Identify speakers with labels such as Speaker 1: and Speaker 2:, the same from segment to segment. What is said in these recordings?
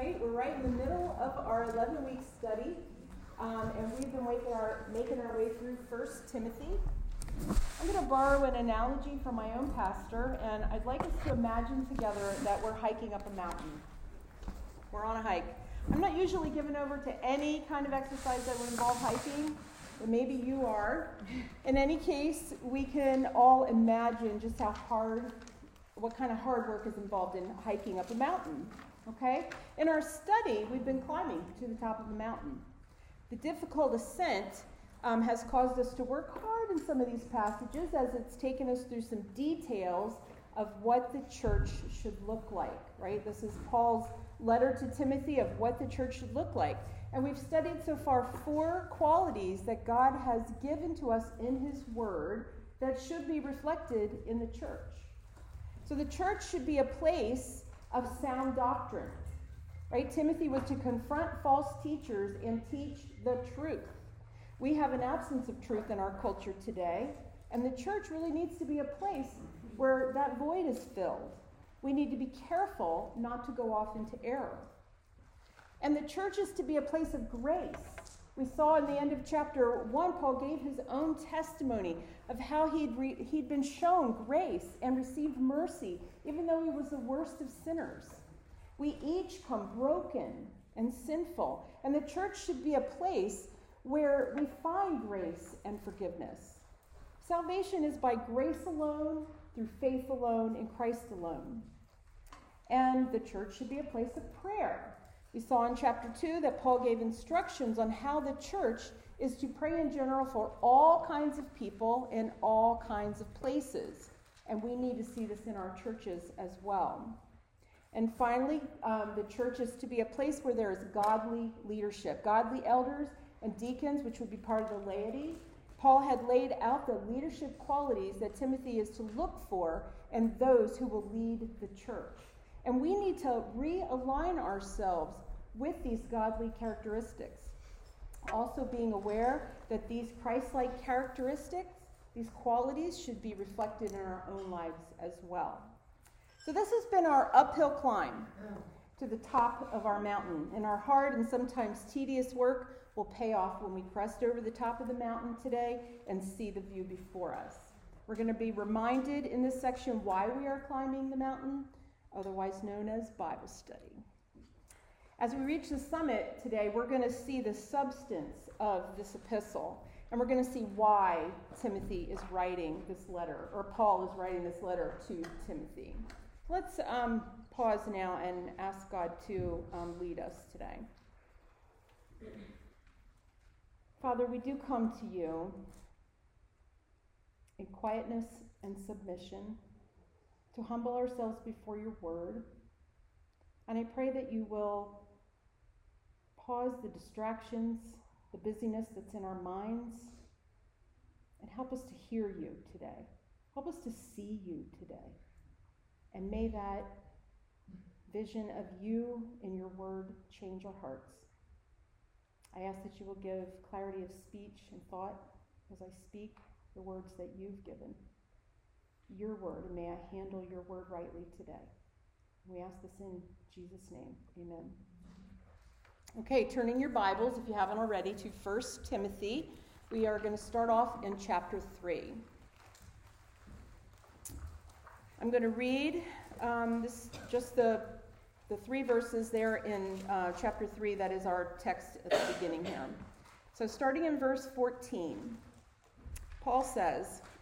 Speaker 1: We're right in the middle of our 11 week study, um, and we've been making our, making our way through First Timothy. I'm going to borrow an analogy from my own pastor, and I'd like us to imagine together that we're hiking up a mountain. We're on a hike. I'm not usually given over to any kind of exercise that would involve hiking, but maybe you are. In any case, we can all imagine just how hard, what kind of hard work is involved in hiking up a mountain. Okay? In our study, we've been climbing to the top of the mountain. The difficult ascent um, has caused us to work hard in some of these passages as it's taken us through some details of what the church should look like, right? This is Paul's letter to Timothy of what the church should look like. And we've studied so far four qualities that God has given to us in His Word that should be reflected in the church. So the church should be a place of sound doctrine. Right? Timothy was to confront false teachers and teach the truth. We have an absence of truth in our culture today, and the church really needs to be a place where that void is filled. We need to be careful not to go off into error. And the church is to be a place of grace. We saw in the end of chapter 1, Paul gave his own testimony of how he'd, re- he'd been shown grace and received mercy, even though he was the worst of sinners. We each come broken and sinful, and the church should be a place where we find grace and forgiveness. Salvation is by grace alone, through faith alone, in Christ alone. And the church should be a place of prayer. We saw in chapter 2 that Paul gave instructions on how the church is to pray in general for all kinds of people in all kinds of places. And we need to see this in our churches as well. And finally, um, the church is to be a place where there is godly leadership, godly elders and deacons, which would be part of the laity. Paul had laid out the leadership qualities that Timothy is to look for and those who will lead the church. And we need to realign ourselves with these godly characteristics. Also, being aware that these Christ like characteristics, these qualities, should be reflected in our own lives as well. So, this has been our uphill climb to the top of our mountain. And our hard and sometimes tedious work will pay off when we crest over the top of the mountain today and see the view before us. We're going to be reminded in this section why we are climbing the mountain otherwise known as Bible study. As we reach the summit today, we're going to see the substance of this epistle, and we're going to see why Timothy is writing this letter, or Paul is writing this letter to Timothy. Let's um, pause now and ask God to um, lead us today. Father, we do come to you in quietness and submission to humble ourselves before your word. And I pray that you will pause the distractions, the busyness that's in our minds, and help us to hear you today. Help us to see you today. And may that vision of you in your word change our hearts. I ask that you will give clarity of speech and thought as I speak the words that you've given your word, and may I handle your word rightly today. We ask this in Jesus' name. Amen. Okay, turning your Bibles, if you haven't already, to 1 Timothy. We are going to start off in chapter 3. I'm going to read um, this, just the, the three verses there in uh, chapter 3. That is our text at the beginning here. So, starting in verse 14, Paul says,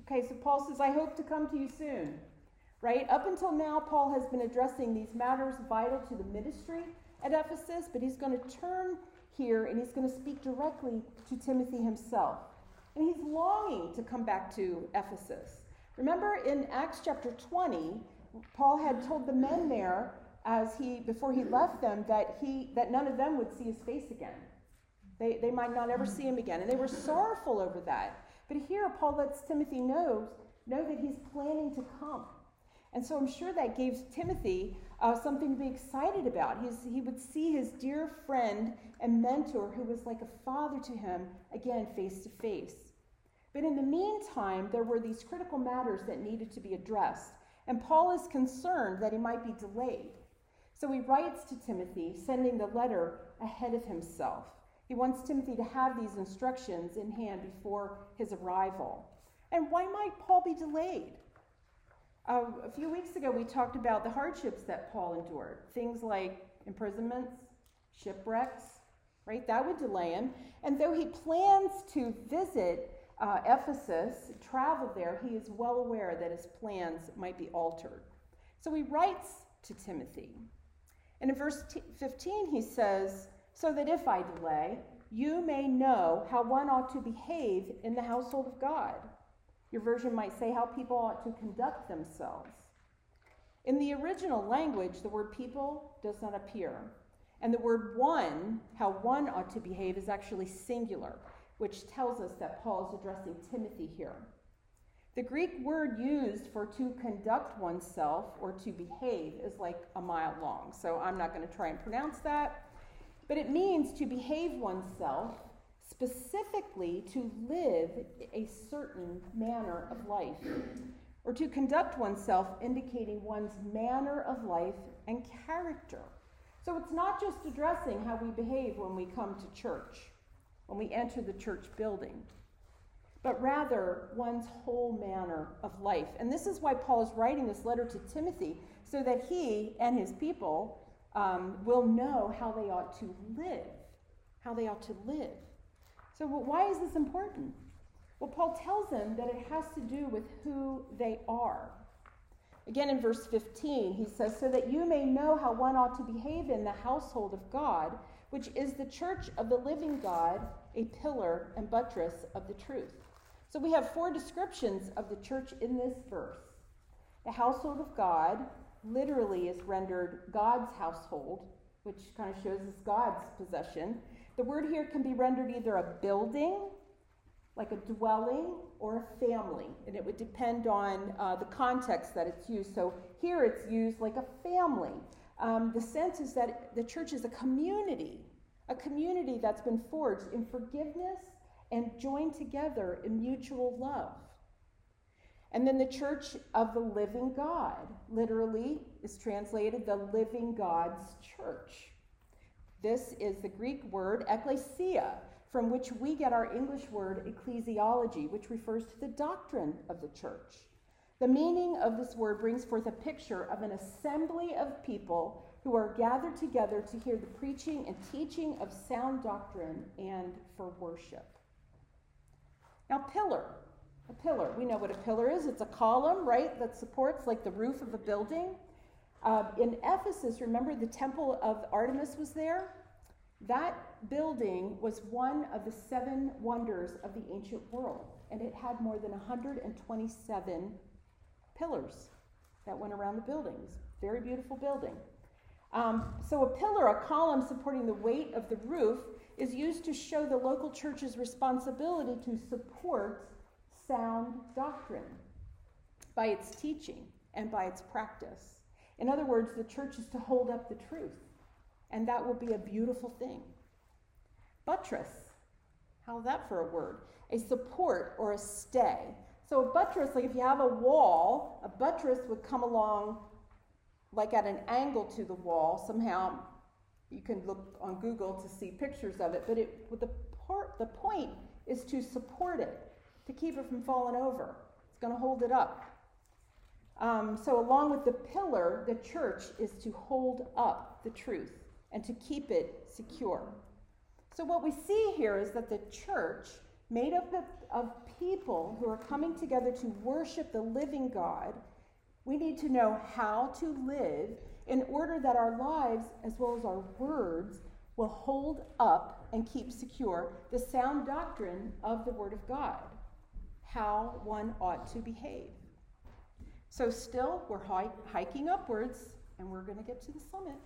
Speaker 1: Okay, so Paul says, I hope to come to you soon. Right? Up until now, Paul has been addressing these matters vital to the ministry at Ephesus, but he's going to turn here and he's going to speak directly to Timothy himself. And he's longing to come back to Ephesus. Remember in Acts chapter 20, Paul had told the men there as he before he left them that he that none of them would see his face again. They, they might not ever see him again. And they were sorrowful over that. But here Paul lets Timothy know, know that he's planning to come. And so I'm sure that gave Timothy uh, something to be excited about. He's, he would see his dear friend and mentor, who was like a father to him, again, face to face. But in the meantime, there were these critical matters that needed to be addressed. And Paul is concerned that he might be delayed. So he writes to Timothy, sending the letter ahead of himself. He wants Timothy to have these instructions in hand before his arrival. And why might Paul be delayed? Uh, a few weeks ago, we talked about the hardships that Paul endured things like imprisonments, shipwrecks, right? That would delay him. And though he plans to visit uh, Ephesus, travel there, he is well aware that his plans might be altered. So he writes to Timothy. And in verse t- 15, he says, So that if I delay, you may know how one ought to behave in the household of God. Your version might say how people ought to conduct themselves. In the original language, the word people does not appear. And the word one, how one ought to behave, is actually singular which tells us that Paul is addressing Timothy here. The Greek word used for to conduct oneself or to behave is like a mile long, so I'm not going to try and pronounce that. But it means to behave oneself, specifically to live a certain manner of life, or to conduct oneself, indicating one's manner of life and character. So it's not just addressing how we behave when we come to church when we enter the church building, but rather one's whole manner of life. And this is why Paul is writing this letter to Timothy, so that he and his people um, will know how they ought to live. How they ought to live. So, why is this important? Well, Paul tells them that it has to do with who they are. Again, in verse 15, he says, So that you may know how one ought to behave in the household of God which is the church of the living God, a pillar and buttress of the truth. So we have four descriptions of the church in this verse. The household of God literally is rendered God's household, which kind of shows us God's possession. The word here can be rendered either a building, like a dwelling, or a family, and it would depend on uh, the context that it's used. So here it's used like a family um, the sense is that the church is a community, a community that's been forged in forgiveness and joined together in mutual love. And then the church of the living God, literally, is translated the living God's church. This is the Greek word ekklesia, from which we get our English word ecclesiology, which refers to the doctrine of the church. The meaning of this word brings forth a picture of an assembly of people who are gathered together to hear the preaching and teaching of sound doctrine and for worship. Now, pillar. A pillar. We know what a pillar is. It's a column, right, that supports like the roof of a building. Uh, in Ephesus, remember the temple of Artemis was there? That building was one of the seven wonders of the ancient world, and it had more than 127 pillars that went around the buildings. Very beautiful building. Um, so, a pillar, a column supporting the weight of the roof, is used to show the local church's responsibility to support sound doctrine by its teaching and by its practice. In other words, the church is to hold up the truth, and that will be a beautiful thing. Buttress, how's that for a word? A support or a stay. So a buttress, like if you have a wall, a buttress would come along like at an angle to the wall. Somehow, you can look on Google to see pictures of it, but it, the, part, the point is to support it, to keep it from falling over. It's going to hold it up. Um, so, along with the pillar, the church is to hold up the truth and to keep it secure. So, what we see here is that the church made up of people who are coming together to worship the living God, we need to know how to live in order that our lives, as well as our words, will hold up and keep secure the sound doctrine of the Word of God, how one ought to behave. So, still, we're hiking upwards and we're going to get to the summit.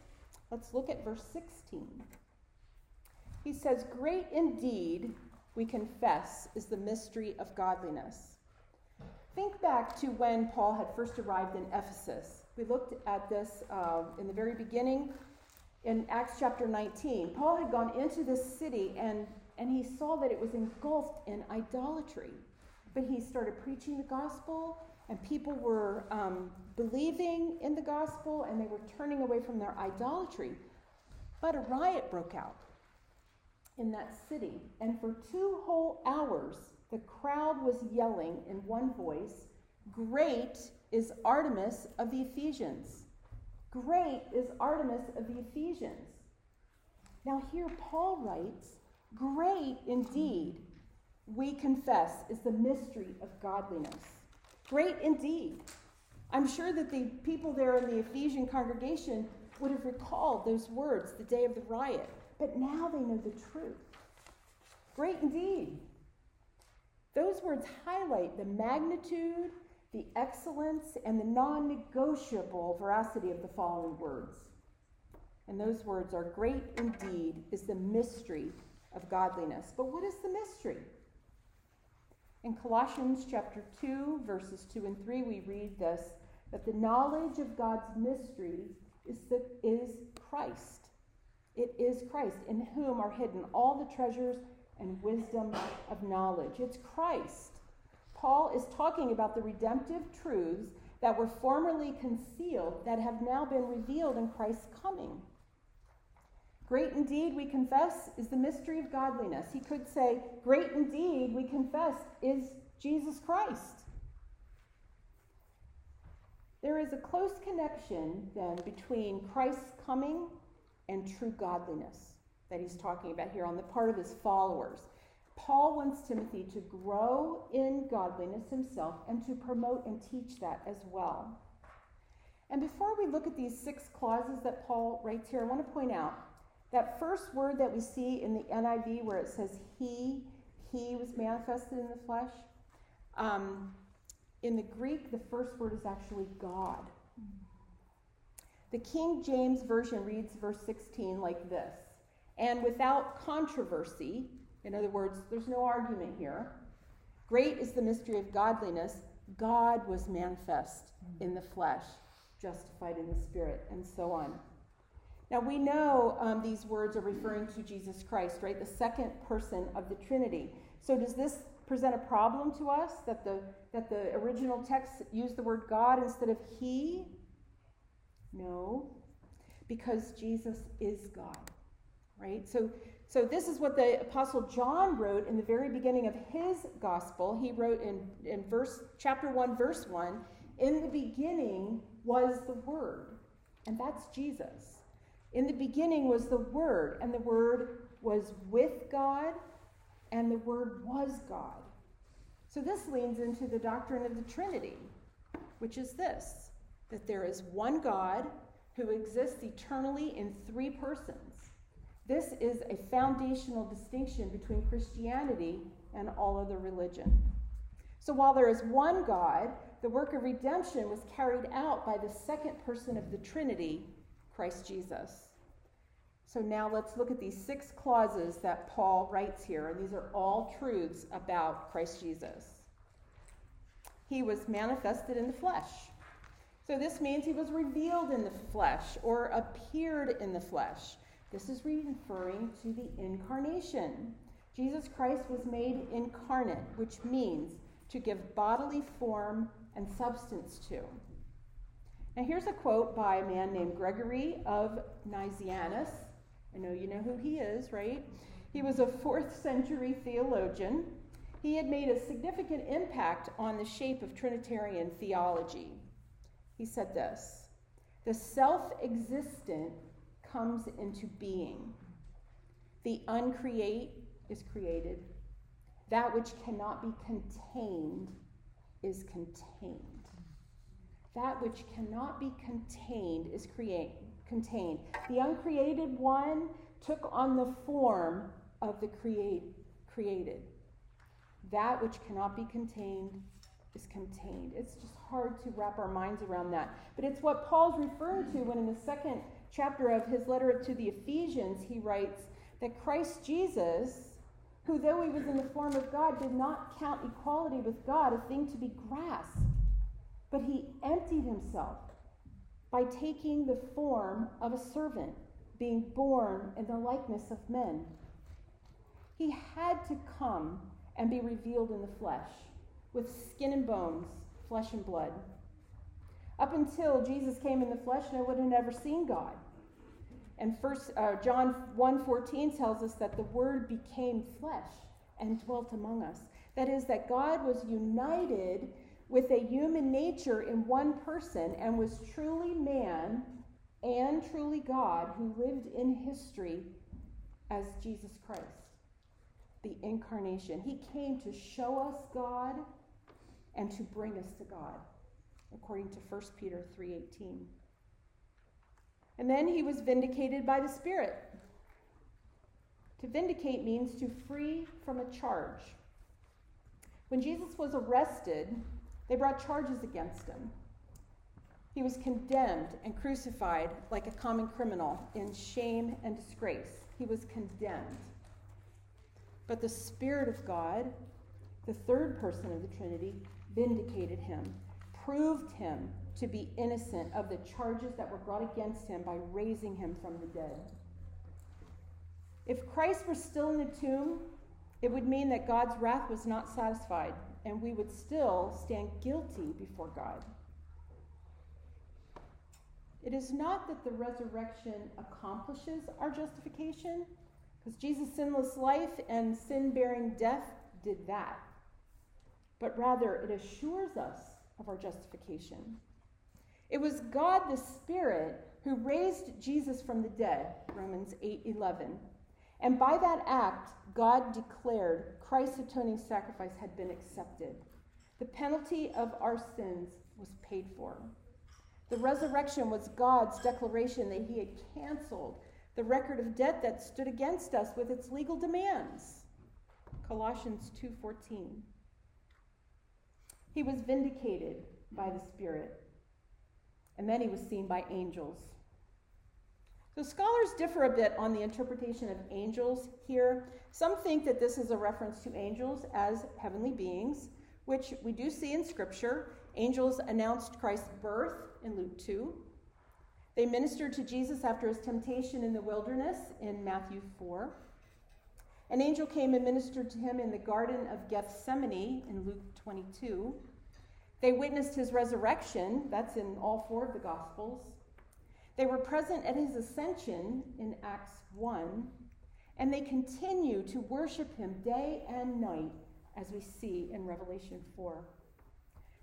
Speaker 1: Let's look at verse 16. He says, Great indeed, we confess, is the mystery of godliness. Think back to when Paul had first arrived in Ephesus. We looked at this uh, in the very beginning in Acts chapter 19. Paul had gone into this city and, and he saw that it was engulfed in idolatry. But he started preaching the gospel, and people were um, believing in the gospel and they were turning away from their idolatry. But a riot broke out in that city, and for two whole hours, the crowd was yelling in one voice, Great is Artemis of the Ephesians. Great is Artemis of the Ephesians. Now, here Paul writes, Great indeed, we confess, is the mystery of godliness. Great indeed. I'm sure that the people there in the Ephesian congregation would have recalled those words the day of the riot, but now they know the truth. Great indeed. Those words highlight the magnitude, the excellence, and the non negotiable veracity of the following words. And those words are great indeed is the mystery of godliness. But what is the mystery? In Colossians chapter 2, verses 2 and 3, we read this that the knowledge of God's mystery is, the, is Christ. It is Christ, in whom are hidden all the treasures and wisdom of knowledge. It's Christ. Paul is talking about the redemptive truths that were formerly concealed that have now been revealed in Christ's coming. Great indeed, we confess, is the mystery of godliness. He could say, Great indeed, we confess, is Jesus Christ. There is a close connection then between Christ's coming and true godliness that he's talking about here on the part of his followers. Paul wants Timothy to grow in godliness himself and to promote and teach that as well. And before we look at these six clauses that Paul writes here, I want to point out that first word that we see in the NIV where it says he, he was manifested in the flesh. Um, in the Greek, the first word is actually God. The King James Version reads verse 16 like this And without controversy, in other words, there's no argument here, great is the mystery of godliness. God was manifest in the flesh, justified in the spirit, and so on. Now we know um, these words are referring to Jesus Christ, right? The second person of the Trinity. So does this present a problem to us that the that the original text used the word God instead of He? No, because Jesus is God, right? So so this is what the apostle John wrote in the very beginning of his gospel. He wrote in in verse chapter one, verse one. In the beginning was the Word, and that's Jesus. In the beginning was the Word, and the Word was with God, and the Word was God. So this leans into the doctrine of the Trinity, which is this that there is one God who exists eternally in three persons. This is a foundational distinction between Christianity and all other religion. So while there is one God, the work of redemption was carried out by the second person of the Trinity, Christ Jesus. So now let's look at these six clauses that Paul writes here, and these are all truths about Christ Jesus. He was manifested in the flesh. So this means he was revealed in the flesh or appeared in the flesh. This is referring to the incarnation. Jesus Christ was made incarnate, which means to give bodily form and substance to. Now, here's a quote by a man named Gregory of Nazianzus. I know you know who he is, right? He was a fourth century theologian. He had made a significant impact on the shape of Trinitarian theology. He said this The self existent comes into being, the uncreate is created, that which cannot be contained is contained. That which cannot be contained is create, contained. The uncreated one took on the form of the create, created. That which cannot be contained is contained. It's just hard to wrap our minds around that. But it's what Paul's referring to when in the second chapter of his letter to the Ephesians, he writes that Christ Jesus, who though he was in the form of God, did not count equality with God a thing to be grasped, but he emptied himself by taking the form of a servant, being born in the likeness of men. He had to come and be revealed in the flesh, with skin and bones, flesh and blood. Up until Jesus came in the flesh, no one had ever seen God. And first uh, John 1:14 tells us that the word became flesh and dwelt among us. That is that God was united with a human nature in one person and was truly man and truly God who lived in history as Jesus Christ, the incarnation. He came to show us God and to bring us to God, according to 1 Peter 3:18. And then he was vindicated by the Spirit. To vindicate means to free from a charge. When Jesus was arrested, they brought charges against him. He was condemned and crucified like a common criminal in shame and disgrace. He was condemned. But the Spirit of God, the third person of the Trinity, vindicated him, proved him to be innocent of the charges that were brought against him by raising him from the dead. If Christ were still in the tomb, it would mean that God's wrath was not satisfied and we would still stand guilty before God. It is not that the resurrection accomplishes our justification, because Jesus' sinless life and sin bearing death did that. But rather, it assures us of our justification. It was God the Spirit who raised Jesus from the dead, Romans 8:11. And by that act, God declared Christ's atoning sacrifice had been accepted. The penalty of our sins was paid for. The resurrection was God's declaration that he had canceled the record of debt that stood against us with its legal demands. Colossians 2:14. He was vindicated by the Spirit. And then he was seen by angels. So scholars differ a bit on the interpretation of angels here. Some think that this is a reference to angels as heavenly beings, which we do see in Scripture. Angels announced Christ's birth in Luke 2. They ministered to Jesus after his temptation in the wilderness in Matthew 4. An angel came and ministered to him in the Garden of Gethsemane in Luke 22. They witnessed his resurrection, that's in all four of the Gospels. They were present at his ascension in Acts 1, and they continue to worship him day and night, as we see in Revelation 4.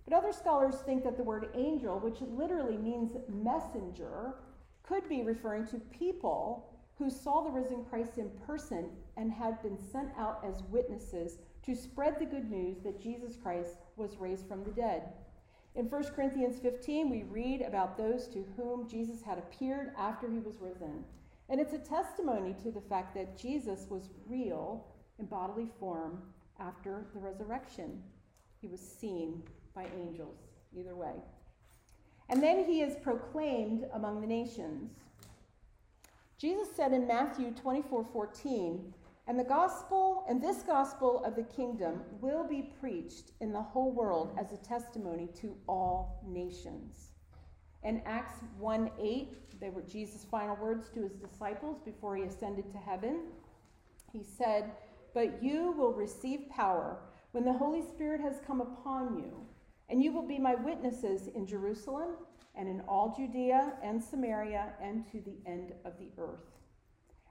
Speaker 1: But other scholars think that the word angel, which literally means messenger, could be referring to people who saw the risen Christ in person and had been sent out as witnesses to spread the good news that Jesus Christ was raised from the dead. In 1 Corinthians 15, we read about those to whom Jesus had appeared after he was risen. And it's a testimony to the fact that Jesus was real in bodily form after the resurrection. He was seen by angels, either way. And then he is proclaimed among the nations. Jesus said in Matthew 24 14, and the gospel, and this gospel of the kingdom will be preached in the whole world as a testimony to all nations. In Acts 1 8, they were Jesus' final words to his disciples before he ascended to heaven. He said, But you will receive power when the Holy Spirit has come upon you, and you will be my witnesses in Jerusalem and in all Judea and Samaria and to the end of the earth.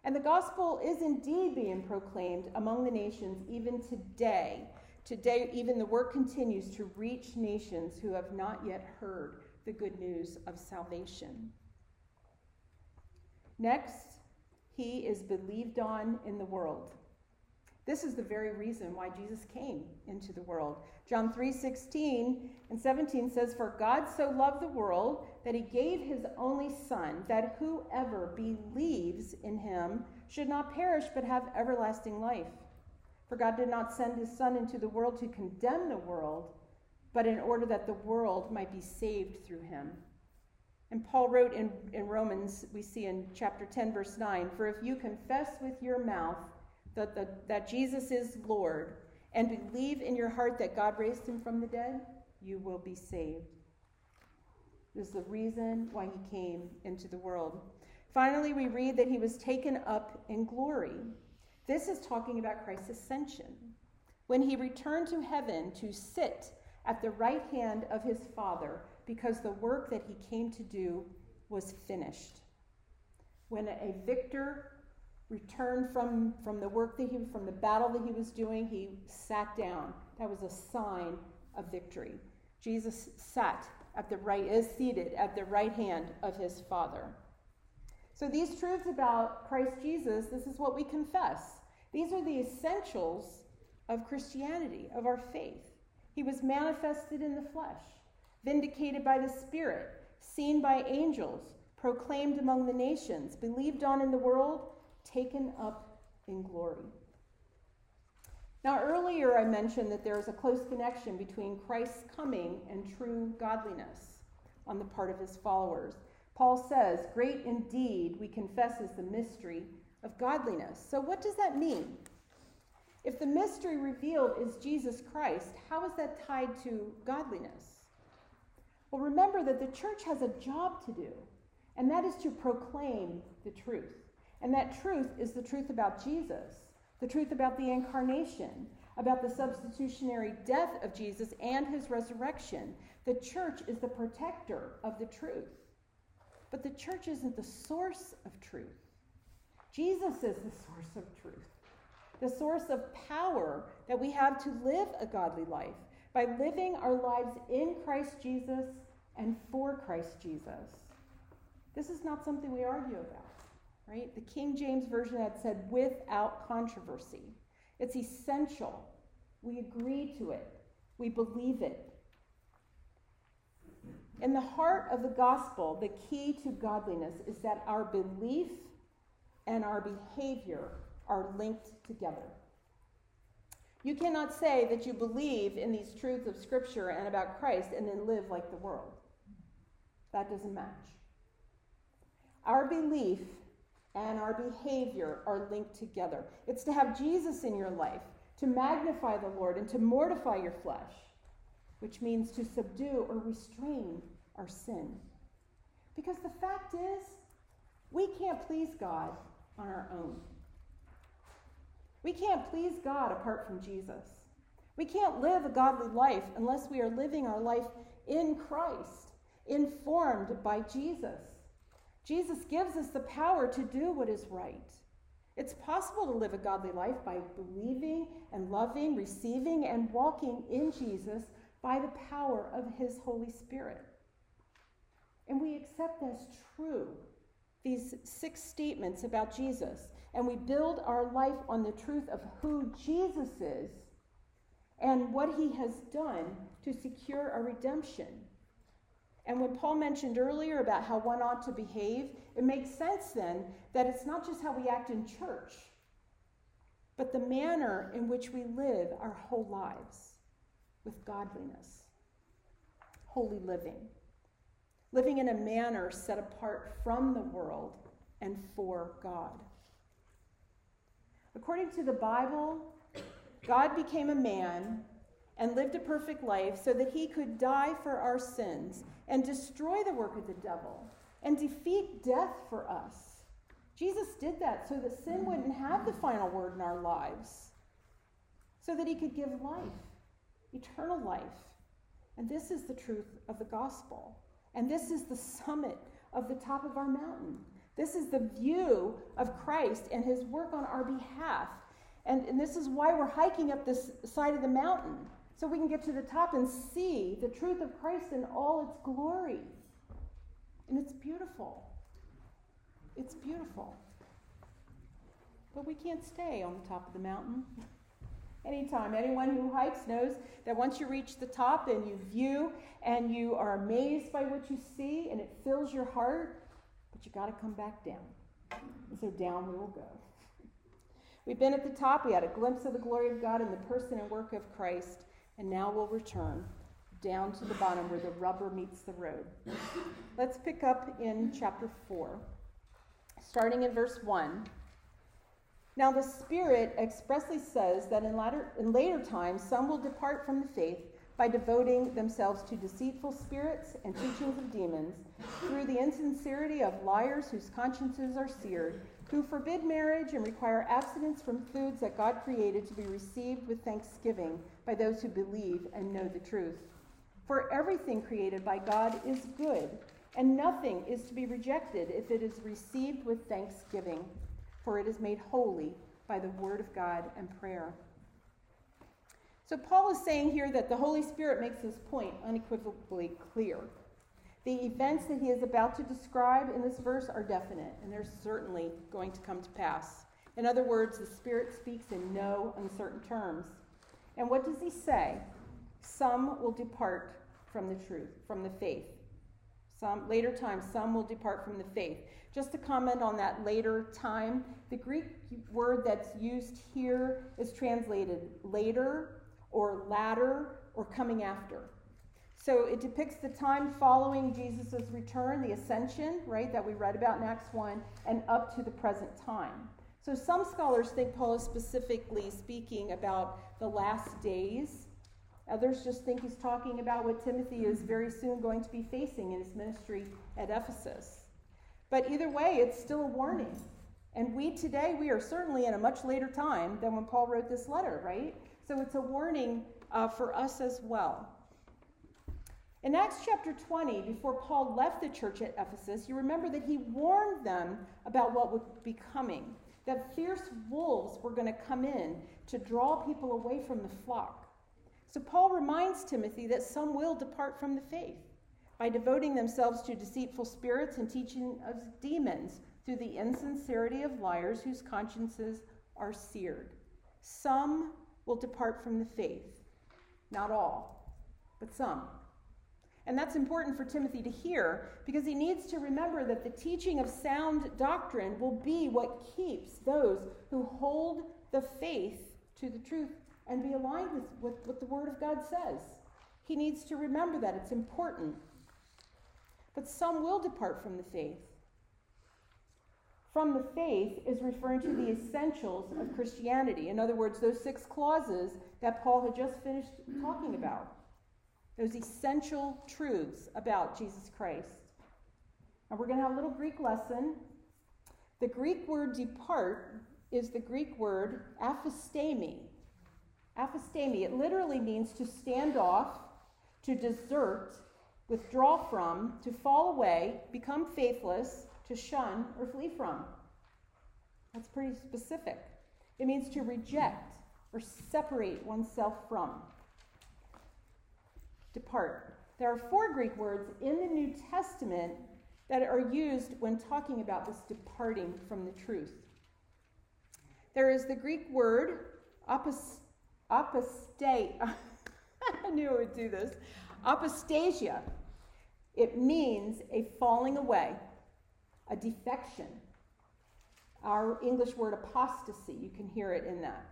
Speaker 1: And the gospel is indeed being proclaimed among the nations even today. Today, even the work continues to reach nations who have not yet heard the good news of salvation. Next, he is believed on in the world. This is the very reason why Jesus came into the world. John 3:16 and 17 says for God so loved the world that he gave his only son that whoever believes in him should not perish but have everlasting life. For God did not send his son into the world to condemn the world, but in order that the world might be saved through him. And Paul wrote in, in Romans, we see in chapter 10, verse 9 For if you confess with your mouth that, the, that Jesus is Lord and believe in your heart that God raised him from the dead, you will be saved. This is the reason why he came into the world. Finally, we read that he was taken up in glory. This is talking about Christ's ascension. When he returned to heaven to sit at the right hand of his Father, because the work that he came to do was finished. When a victor returned from, from the work that he from the battle that he was doing, he sat down. That was a sign of victory. Jesus sat at the right, is seated at the right hand of his Father. So these truths about Christ Jesus, this is what we confess. These are the essentials of Christianity, of our faith. He was manifested in the flesh, vindicated by the Spirit, seen by angels, proclaimed among the nations, believed on in the world, taken up in glory. Now, earlier I mentioned that there is a close connection between Christ's coming and true godliness on the part of his followers. Paul says, Great indeed, we confess, is the mystery of godliness. So, what does that mean? If the mystery revealed is Jesus Christ, how is that tied to godliness? Well, remember that the church has a job to do, and that is to proclaim the truth. And that truth is the truth about Jesus the truth about the incarnation, about the substitutionary death of Jesus and his resurrection. The church is the protector of the truth. But the church isn't the source of truth. Jesus is the source of truth, the source of power that we have to live a godly life by living our lives in Christ Jesus and for Christ Jesus. This is not something we argue about right? The King James Version had said without controversy. It's essential. We agree to it, we believe it. In the heart of the gospel, the key to godliness is that our belief and our behavior are linked together. You cannot say that you believe in these truths of Scripture and about Christ and then live like the world. That doesn't match. Our belief and our behavior are linked together. It's to have Jesus in your life, to magnify the Lord, and to mortify your flesh, which means to subdue or restrain our sin. Because the fact is, we can't please God on our own. We can't please God apart from Jesus. We can't live a godly life unless we are living our life in Christ, informed by Jesus. Jesus gives us the power to do what is right. It's possible to live a godly life by believing and loving, receiving, and walking in Jesus by the power of his Holy Spirit. And we accept as true these six statements about Jesus, and we build our life on the truth of who Jesus is and what he has done to secure our redemption. And when Paul mentioned earlier about how one ought to behave, it makes sense then that it's not just how we act in church, but the manner in which we live our whole lives with godliness, holy living, living in a manner set apart from the world and for God. According to the Bible, God became a man and lived a perfect life so that he could die for our sins and destroy the work of the devil and defeat death for us. Jesus did that so that sin wouldn't have the final word in our lives, so that he could give life, eternal life. And this is the truth of the gospel. And this is the summit of the top of our mountain. This is the view of Christ and his work on our behalf. And, and this is why we're hiking up this side of the mountain so we can get to the top and see the truth of Christ in all its glory. And it's beautiful. It's beautiful. But we can't stay on the top of the mountain. Anytime. Anyone who hikes knows that once you reach the top and you view and you are amazed by what you see and it fills your heart, but you got to come back down. And so down we will go. We've been at the top. We had a glimpse of the glory of God and the person and work of Christ and now we'll return down to the bottom where the rubber meets the road. Let's pick up in chapter 4, starting in verse 1. Now, the Spirit expressly says that in latter, in later times some will depart from the faith by devoting themselves to deceitful spirits and teachings of demons, through the insincerity of liars whose consciences are seared, who forbid marriage and require abstinence from foods that God created to be received with thanksgiving by those who believe and know the truth. For everything created by God is good, and nothing is to be rejected if it is received with thanksgiving, for it is made holy by the word of God and prayer. So, Paul is saying here that the Holy Spirit makes this point unequivocally clear. The events that he is about to describe in this verse are definite, and they're certainly going to come to pass. In other words, the Spirit speaks in no uncertain terms. And what does he say? Some will depart from the truth, from the faith. Some later time, some will depart from the faith. Just to comment on that later time, the Greek word that's used here is translated later or latter or coming after. So it depicts the time following Jesus' return, the ascension, right, that we read about in Acts 1, and up to the present time. So some scholars think Paul is specifically speaking about the last days. Others just think he's talking about what Timothy is very soon going to be facing in his ministry at Ephesus. But either way, it's still a warning. And we today, we are certainly in a much later time than when Paul wrote this letter, right? So it's a warning uh, for us as well. In Acts chapter 20, before Paul left the church at Ephesus, you remember that he warned them about what would be coming, that fierce wolves were going to come in to draw people away from the flock. So Paul reminds Timothy that some will depart from the faith by devoting themselves to deceitful spirits and teaching of demons through the insincerity of liars whose consciences are seared. Some will depart from the faith. Not all, but some. And that's important for Timothy to hear because he needs to remember that the teaching of sound doctrine will be what keeps those who hold the faith to the truth and be aligned with, with what the Word of God says. He needs to remember that. It's important. But some will depart from the faith from the faith is referring to the essentials of Christianity. In other words, those six clauses that Paul had just finished talking about. Those essential truths about Jesus Christ. And we're going to have a little Greek lesson. The Greek word depart is the Greek word aphistemi. Aphistemi, it literally means to stand off, to desert, withdraw from, to fall away, become faithless, to shun or flee from. That's pretty specific. It means to reject or separate oneself from. Depart. There are four Greek words in the New Testament that are used when talking about this departing from the truth. There is the Greek word apostate. I knew I would do this. Apostasia. It means a falling away a defection. Our English word apostasy, you can hear it in that.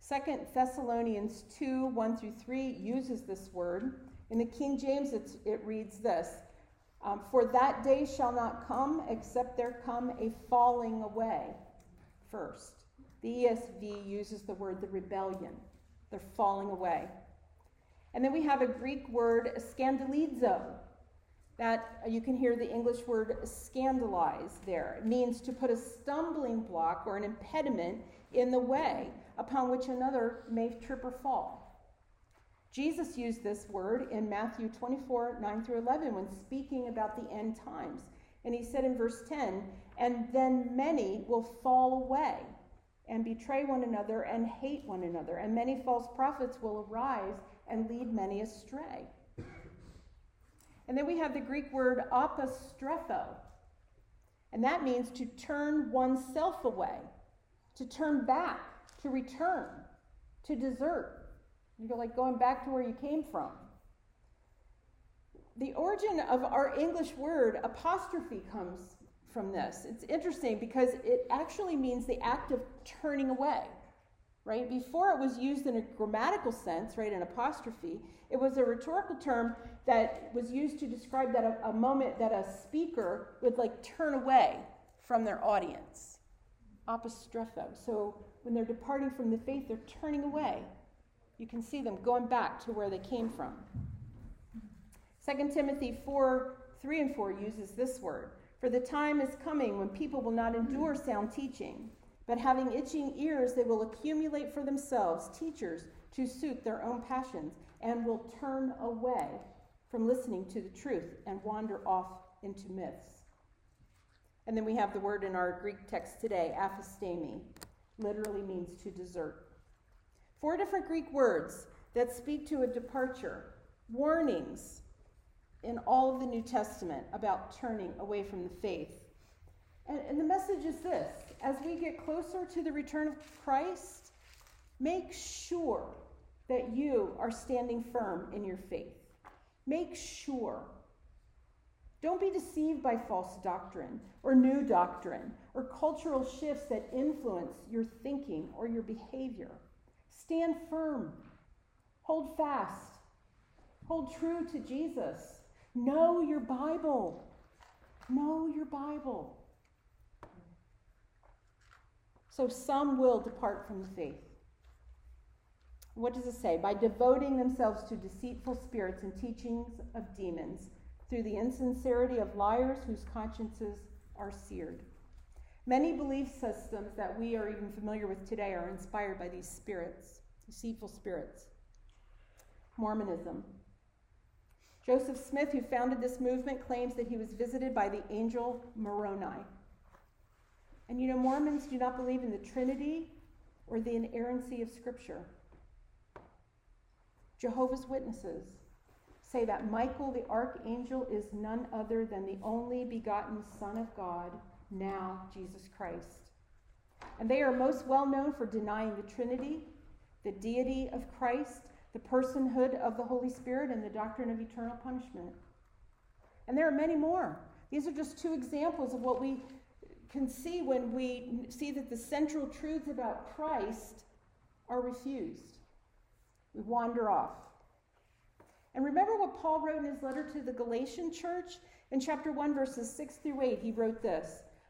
Speaker 1: Second Thessalonians 2 1 through 3 uses this word. In the King James, it reads this um, For that day shall not come except there come a falling away first. The ESV uses the word the rebellion, they're falling away. And then we have a Greek word, scandalizo, that you can hear the English word scandalize there. It means to put a stumbling block or an impediment in the way upon which another may trip or fall. Jesus used this word in Matthew 24, 9 through 11, when speaking about the end times. And he said in verse 10, And then many will fall away and betray one another and hate one another, and many false prophets will arise and lead many astray. And then we have the Greek word apostrepho, and that means to turn oneself away, to turn back, to return, to desert. You go like going back to where you came from. The origin of our English word apostrophe comes from this. It's interesting because it actually means the act of turning away, right? Before it was used in a grammatical sense, right, an apostrophe, it was a rhetorical term that was used to describe that a, a moment that a speaker would like turn away from their audience. Apostrophe. So when they're departing from the faith, they're turning away. You can see them going back to where they came from. 2 Timothy 4 3 and 4 uses this word For the time is coming when people will not endure sound teaching, but having itching ears, they will accumulate for themselves teachers to suit their own passions and will turn away from listening to the truth and wander off into myths. And then we have the word in our Greek text today, aphistemi, literally means to desert. Four different Greek words that speak to a departure, warnings in all of the New Testament about turning away from the faith. And, and the message is this as we get closer to the return of Christ, make sure that you are standing firm in your faith. Make sure. Don't be deceived by false doctrine or new doctrine or cultural shifts that influence your thinking or your behavior. Stand firm. Hold fast. Hold true to Jesus. Know your Bible. Know your Bible. So some will depart from the faith. What does it say? By devoting themselves to deceitful spirits and teachings of demons, through the insincerity of liars whose consciences are seared. Many belief systems that we are even familiar with today are inspired by these spirits, deceitful spirits. Mormonism. Joseph Smith, who founded this movement, claims that he was visited by the angel Moroni. And you know, Mormons do not believe in the Trinity or the inerrancy of Scripture. Jehovah's Witnesses say that Michael the archangel is none other than the only begotten Son of God, now Jesus Christ. And they are most well known for denying the Trinity, the deity of Christ, the personhood of the Holy Spirit, and the doctrine of eternal punishment. And there are many more. These are just two examples of what we can see when we see that the central truths about Christ are refused. We wander off. And remember what Paul wrote in his letter to the Galatian church? In chapter 1, verses 6 through 8, he wrote this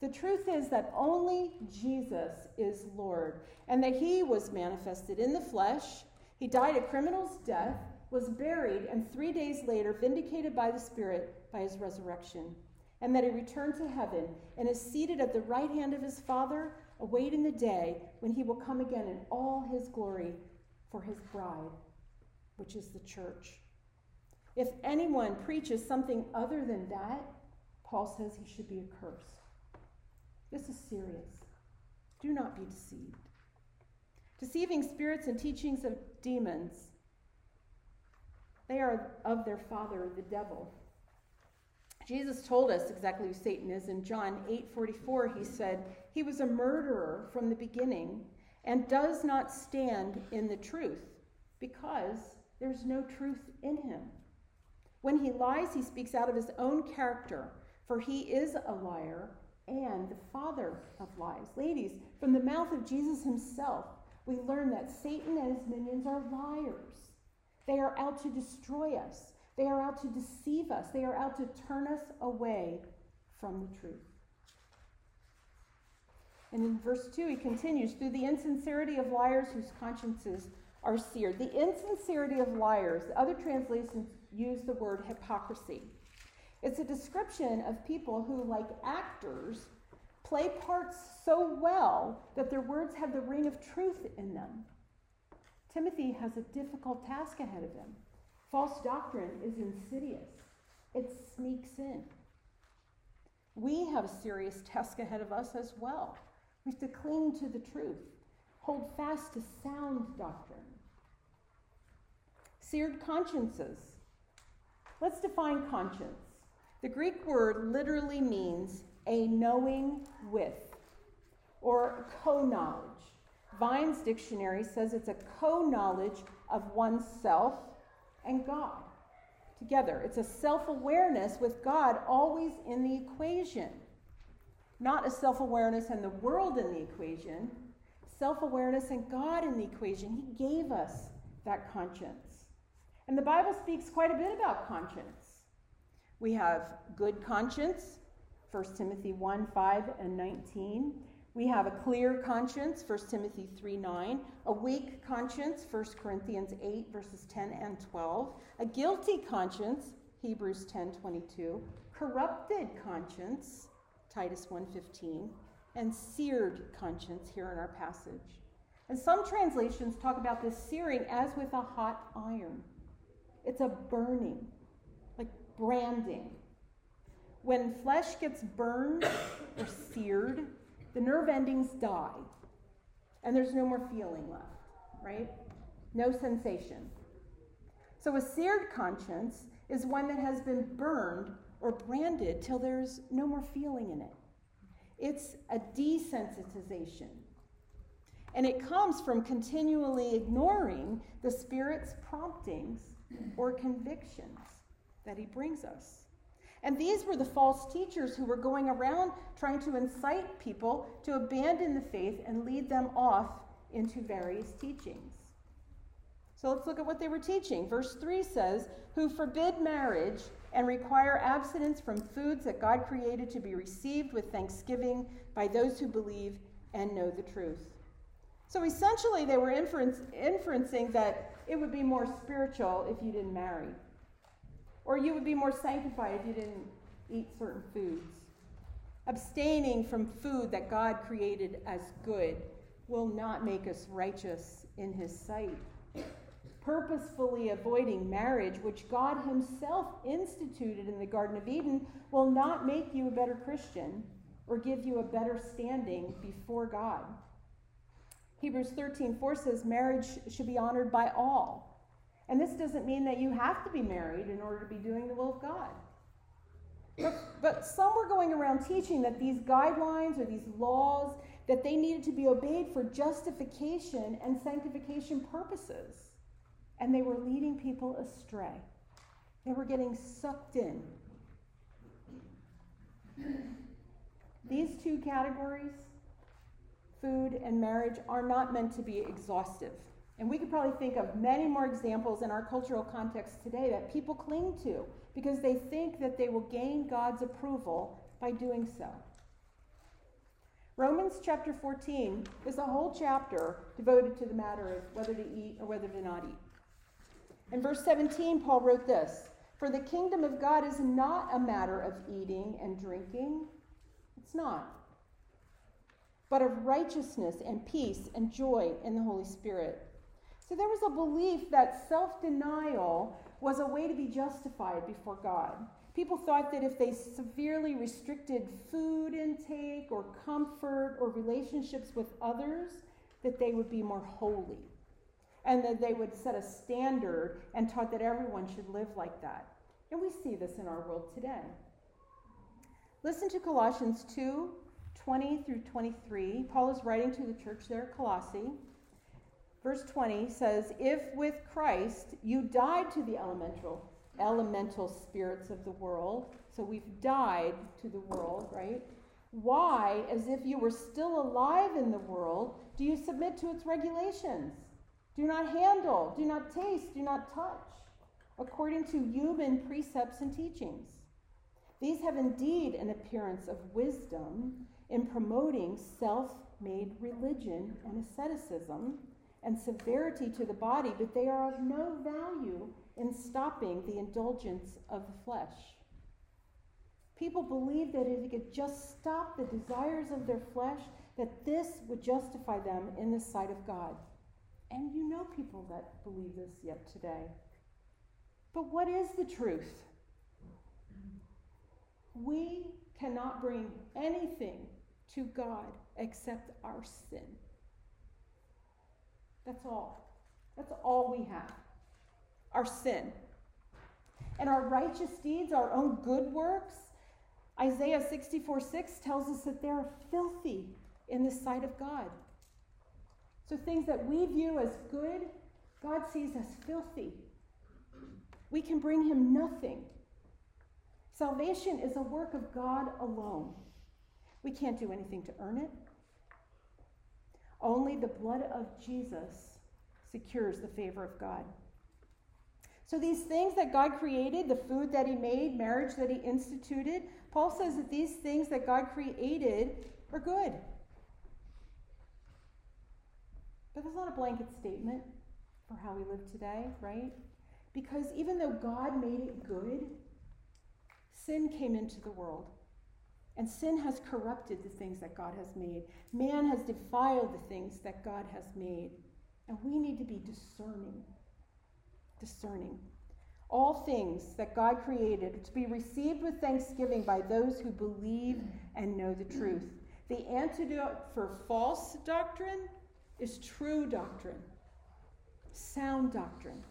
Speaker 1: The truth is that only Jesus is Lord, and that he was manifested in the flesh. He died a criminal's death was buried, and three days later vindicated by the Spirit by his resurrection, and that he returned to heaven and is seated at the right hand of his Father, awaiting the day when he will come again in all his glory for his bride, which is the church. If anyone preaches something other than that, Paul says he should be accursed. This is serious. Do not be deceived. Deceiving spirits and teachings of demons they are of their father, the devil. Jesus told us exactly who Satan is. In John 8:44, he said, "He was a murderer from the beginning and does not stand in the truth because there's no truth in him. When he lies, he speaks out of his own character, for he is a liar and the father of lies." Ladies, from the mouth of Jesus himself, we learn that Satan and his minions are liars. They are out to destroy us. They are out to deceive us. They are out to turn us away from the truth. And in verse 2, he continues through the insincerity of liars whose consciences are seared. The insincerity of liars, the other translations use the word hypocrisy. It's a description of people who, like actors, play parts so well that their words have the ring of truth in them. Timothy has a difficult task ahead of him. False doctrine is insidious, it sneaks in. We have a serious task ahead of us as well. We have to cling to the truth, hold fast to sound doctrine. Seared consciences. Let's define conscience. The Greek word literally means a knowing with or co knowledge. Vine's dictionary says it's a co knowledge of oneself and God together. It's a self awareness with God always in the equation. Not a self awareness and the world in the equation, self awareness and God in the equation. He gave us that conscience. And the Bible speaks quite a bit about conscience. We have good conscience, 1 Timothy 1 5 and 19. We have a clear conscience, 1 Timothy 3 9. A weak conscience, 1 Corinthians 8, verses 10 and 12. A guilty conscience, Hebrews 10 22. Corrupted conscience, Titus 1 15. And seared conscience here in our passage. And some translations talk about this searing as with a hot iron. It's a burning, branding. When flesh gets burned or seared, the nerve endings die, and there's no more feeling left, right? No sensation. So a seared conscience is one that has been burned or branded till there's no more feeling in it. It's a desensitization. And it comes from continually ignoring the Spirit's promptings or convictions that He brings us. And these were the false teachers who were going around trying to incite people to abandon the faith and lead them off into various teachings. So let's look at what they were teaching. Verse 3 says, Who forbid marriage and require abstinence from foods that God created to be received with thanksgiving by those who believe and know the truth. So essentially, they were inference, inferencing that it would be more spiritual if you didn't marry. Or you would be more sanctified if you didn't eat certain foods. Abstaining from food that God created as good will not make us righteous in His sight. Purposefully avoiding marriage, which God Himself instituted in the Garden of Eden, will not make you a better Christian or give you a better standing before God. Hebrews 13 4 says marriage should be honored by all and this doesn't mean that you have to be married in order to be doing the will of God. But, but some were going around teaching that these guidelines or these laws that they needed to be obeyed for justification and sanctification purposes. And they were leading people astray. They were getting sucked in. These two categories, food and marriage, are not meant to be exhaustive. And we could probably think of many more examples in our cultural context today that people cling to because they think that they will gain God's approval by doing so. Romans chapter 14 is a whole chapter devoted to the matter of whether to eat or whether to not eat. In verse 17, Paul wrote this For the kingdom of God is not a matter of eating and drinking. It's not. But of righteousness and peace and joy in the Holy Spirit. So there was a belief that self denial was a way to be justified before God. People thought that if they severely restricted food intake or comfort or relationships with others, that they would be more holy. And that they would set a standard and taught that everyone should live like that. And we see this in our world today. Listen to Colossians 2 20 through 23. Paul is writing to the church there at Colossae. Verse 20 says, If with Christ you died to the elemental, elemental spirits of the world, so we've died to the world, right? Why, as if you were still alive in the world, do you submit to its regulations? Do not handle, do not taste, do not touch, according to human precepts and teachings. These have indeed an appearance of wisdom in promoting self made religion and asceticism and severity to the body, but they are of no value in stopping the indulgence of the flesh. People believe that if they could just stop the desires of their flesh, that this would justify them in the sight of God. And you know people that believe this yet today. But what is the truth? We cannot bring anything to God except our sin. That's all. That's all we have our sin. And our righteous deeds, our own good works, Isaiah 64 6 tells us that they're filthy in the sight of God. So things that we view as good, God sees as filthy. We can bring him nothing. Salvation is a work of God alone. We can't do anything to earn it. Only the blood of Jesus secures the favor of God. So, these things that God created, the food that He made, marriage that He instituted, Paul says that these things that God created are good. But that's not a blanket statement for how we live today, right? Because even though God made it good, sin came into the world. And sin has corrupted the things that God has made. Man has defiled the things that God has made. And we need to be discerning. Discerning. All things that God created to be received with thanksgiving by those who believe and know the truth. The antidote for false doctrine is true doctrine, sound doctrine.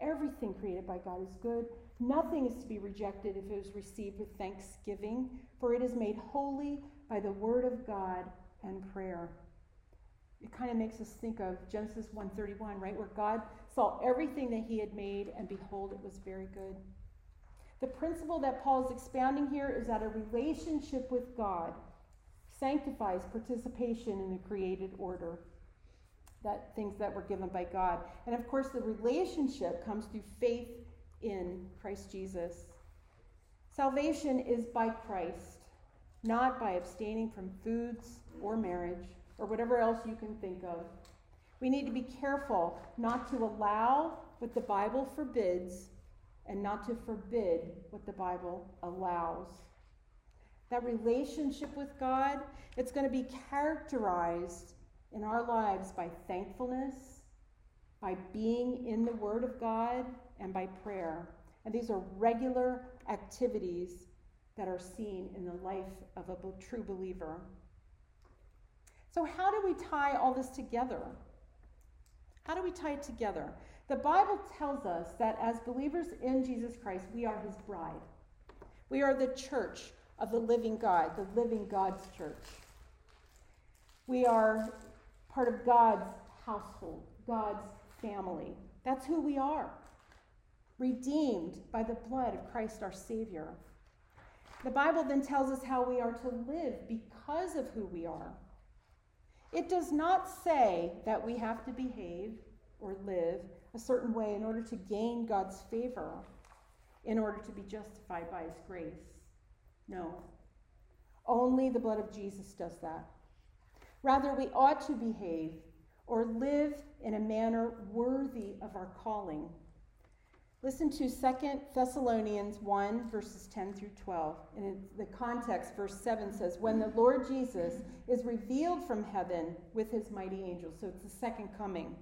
Speaker 1: Everything created by God is good. Nothing is to be rejected if it is received with thanksgiving, for it is made holy by the word of God and prayer. It kind of makes us think of Genesis 1:31, right? Where God saw everything that he had made and behold it was very good. The principle that Paul is expounding here is that a relationship with God sanctifies participation in the created order that things that were given by God. And of course, the relationship comes through faith in Christ Jesus. Salvation is by Christ, not by abstaining from foods or marriage or whatever else you can think of. We need to be careful not to allow what the Bible forbids and not to forbid what the Bible allows. That relationship with God, it's going to be characterized in our lives by thankfulness, by being in the Word of God, and by prayer. And these are regular activities that are seen in the life of a true believer. So, how do we tie all this together? How do we tie it together? The Bible tells us that as believers in Jesus Christ, we are his bride. We are the church of the living God, the living God's church. We are part of God's household, God's family. That's who we are. Redeemed by the blood of Christ our Savior. The Bible then tells us how we are to live because of who we are. It does not say that we have to behave or live a certain way in order to gain God's favor, in order to be justified by His grace. No. Only the blood of Jesus does that. Rather, we ought to behave or live in a manner worthy of our calling. Listen to 2 Thessalonians 1, verses 10 through 12. In the context, verse 7 says, When the Lord Jesus is revealed from heaven with his mighty angels. So it's the second coming.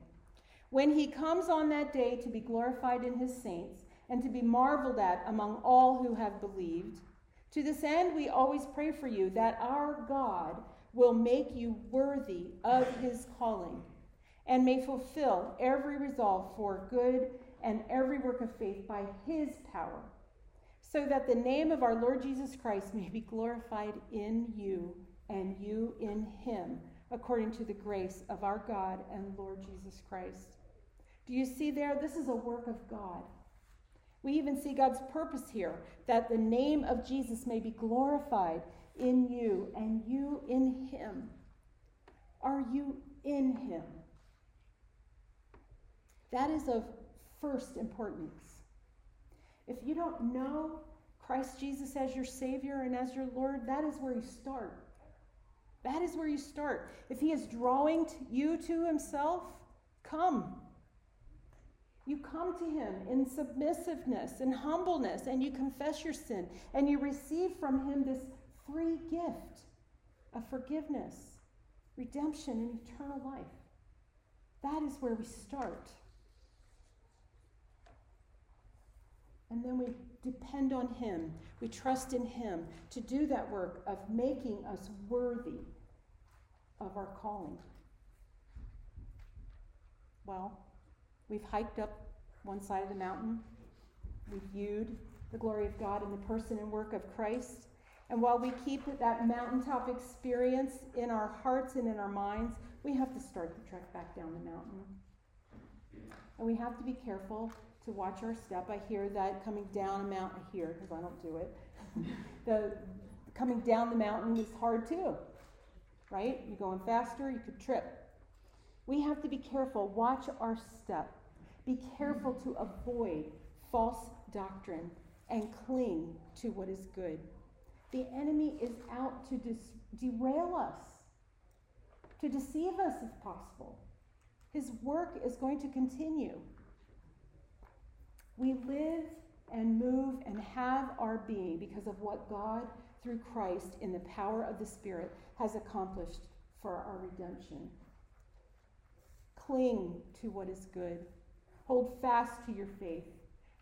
Speaker 1: When he comes on that day to be glorified in his saints and to be marveled at among all who have believed. To this end, we always pray for you that our God will make you worthy of his calling and may fulfill every resolve for good and every work of faith by his power, so that the name of our Lord Jesus Christ may be glorified in you and you in him, according to the grace of our God and Lord Jesus Christ. Do you see there? This is a work of God. We even see God's purpose here that the name of Jesus may be glorified in you and you in him? Are you in him? That is of first importance. If you don't know Christ Jesus as your Savior and as your Lord, that is where you start. That is where you start. If He is drawing you to Himself, come. You come to Him in submissiveness and humbleness, and you confess your sin, and you receive from Him this free gift of forgiveness, redemption, and eternal life. That is where we start. And then we depend on Him. We trust in Him to do that work of making us worthy of our calling. Well, we've hiked up one side of the mountain. we viewed the glory of God in the person and work of Christ. And while we keep that mountaintop experience in our hearts and in our minds, we have to start the trek back down the mountain. And we have to be careful to watch our step. I hear that coming down a mountain, hear because I don't do it. the coming down the mountain is hard too, right? You're going faster, you could trip. We have to be careful, watch our step. Be careful to avoid false doctrine and cling to what is good. The enemy is out to dis- derail us, to deceive us if possible. His work is going to continue. We live and move and have our being because of what God, through Christ, in the power of the Spirit, has accomplished for our redemption. Cling to what is good. Hold fast to your faith.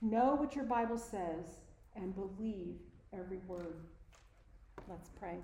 Speaker 1: Know what your Bible says and believe every word. Let's pray.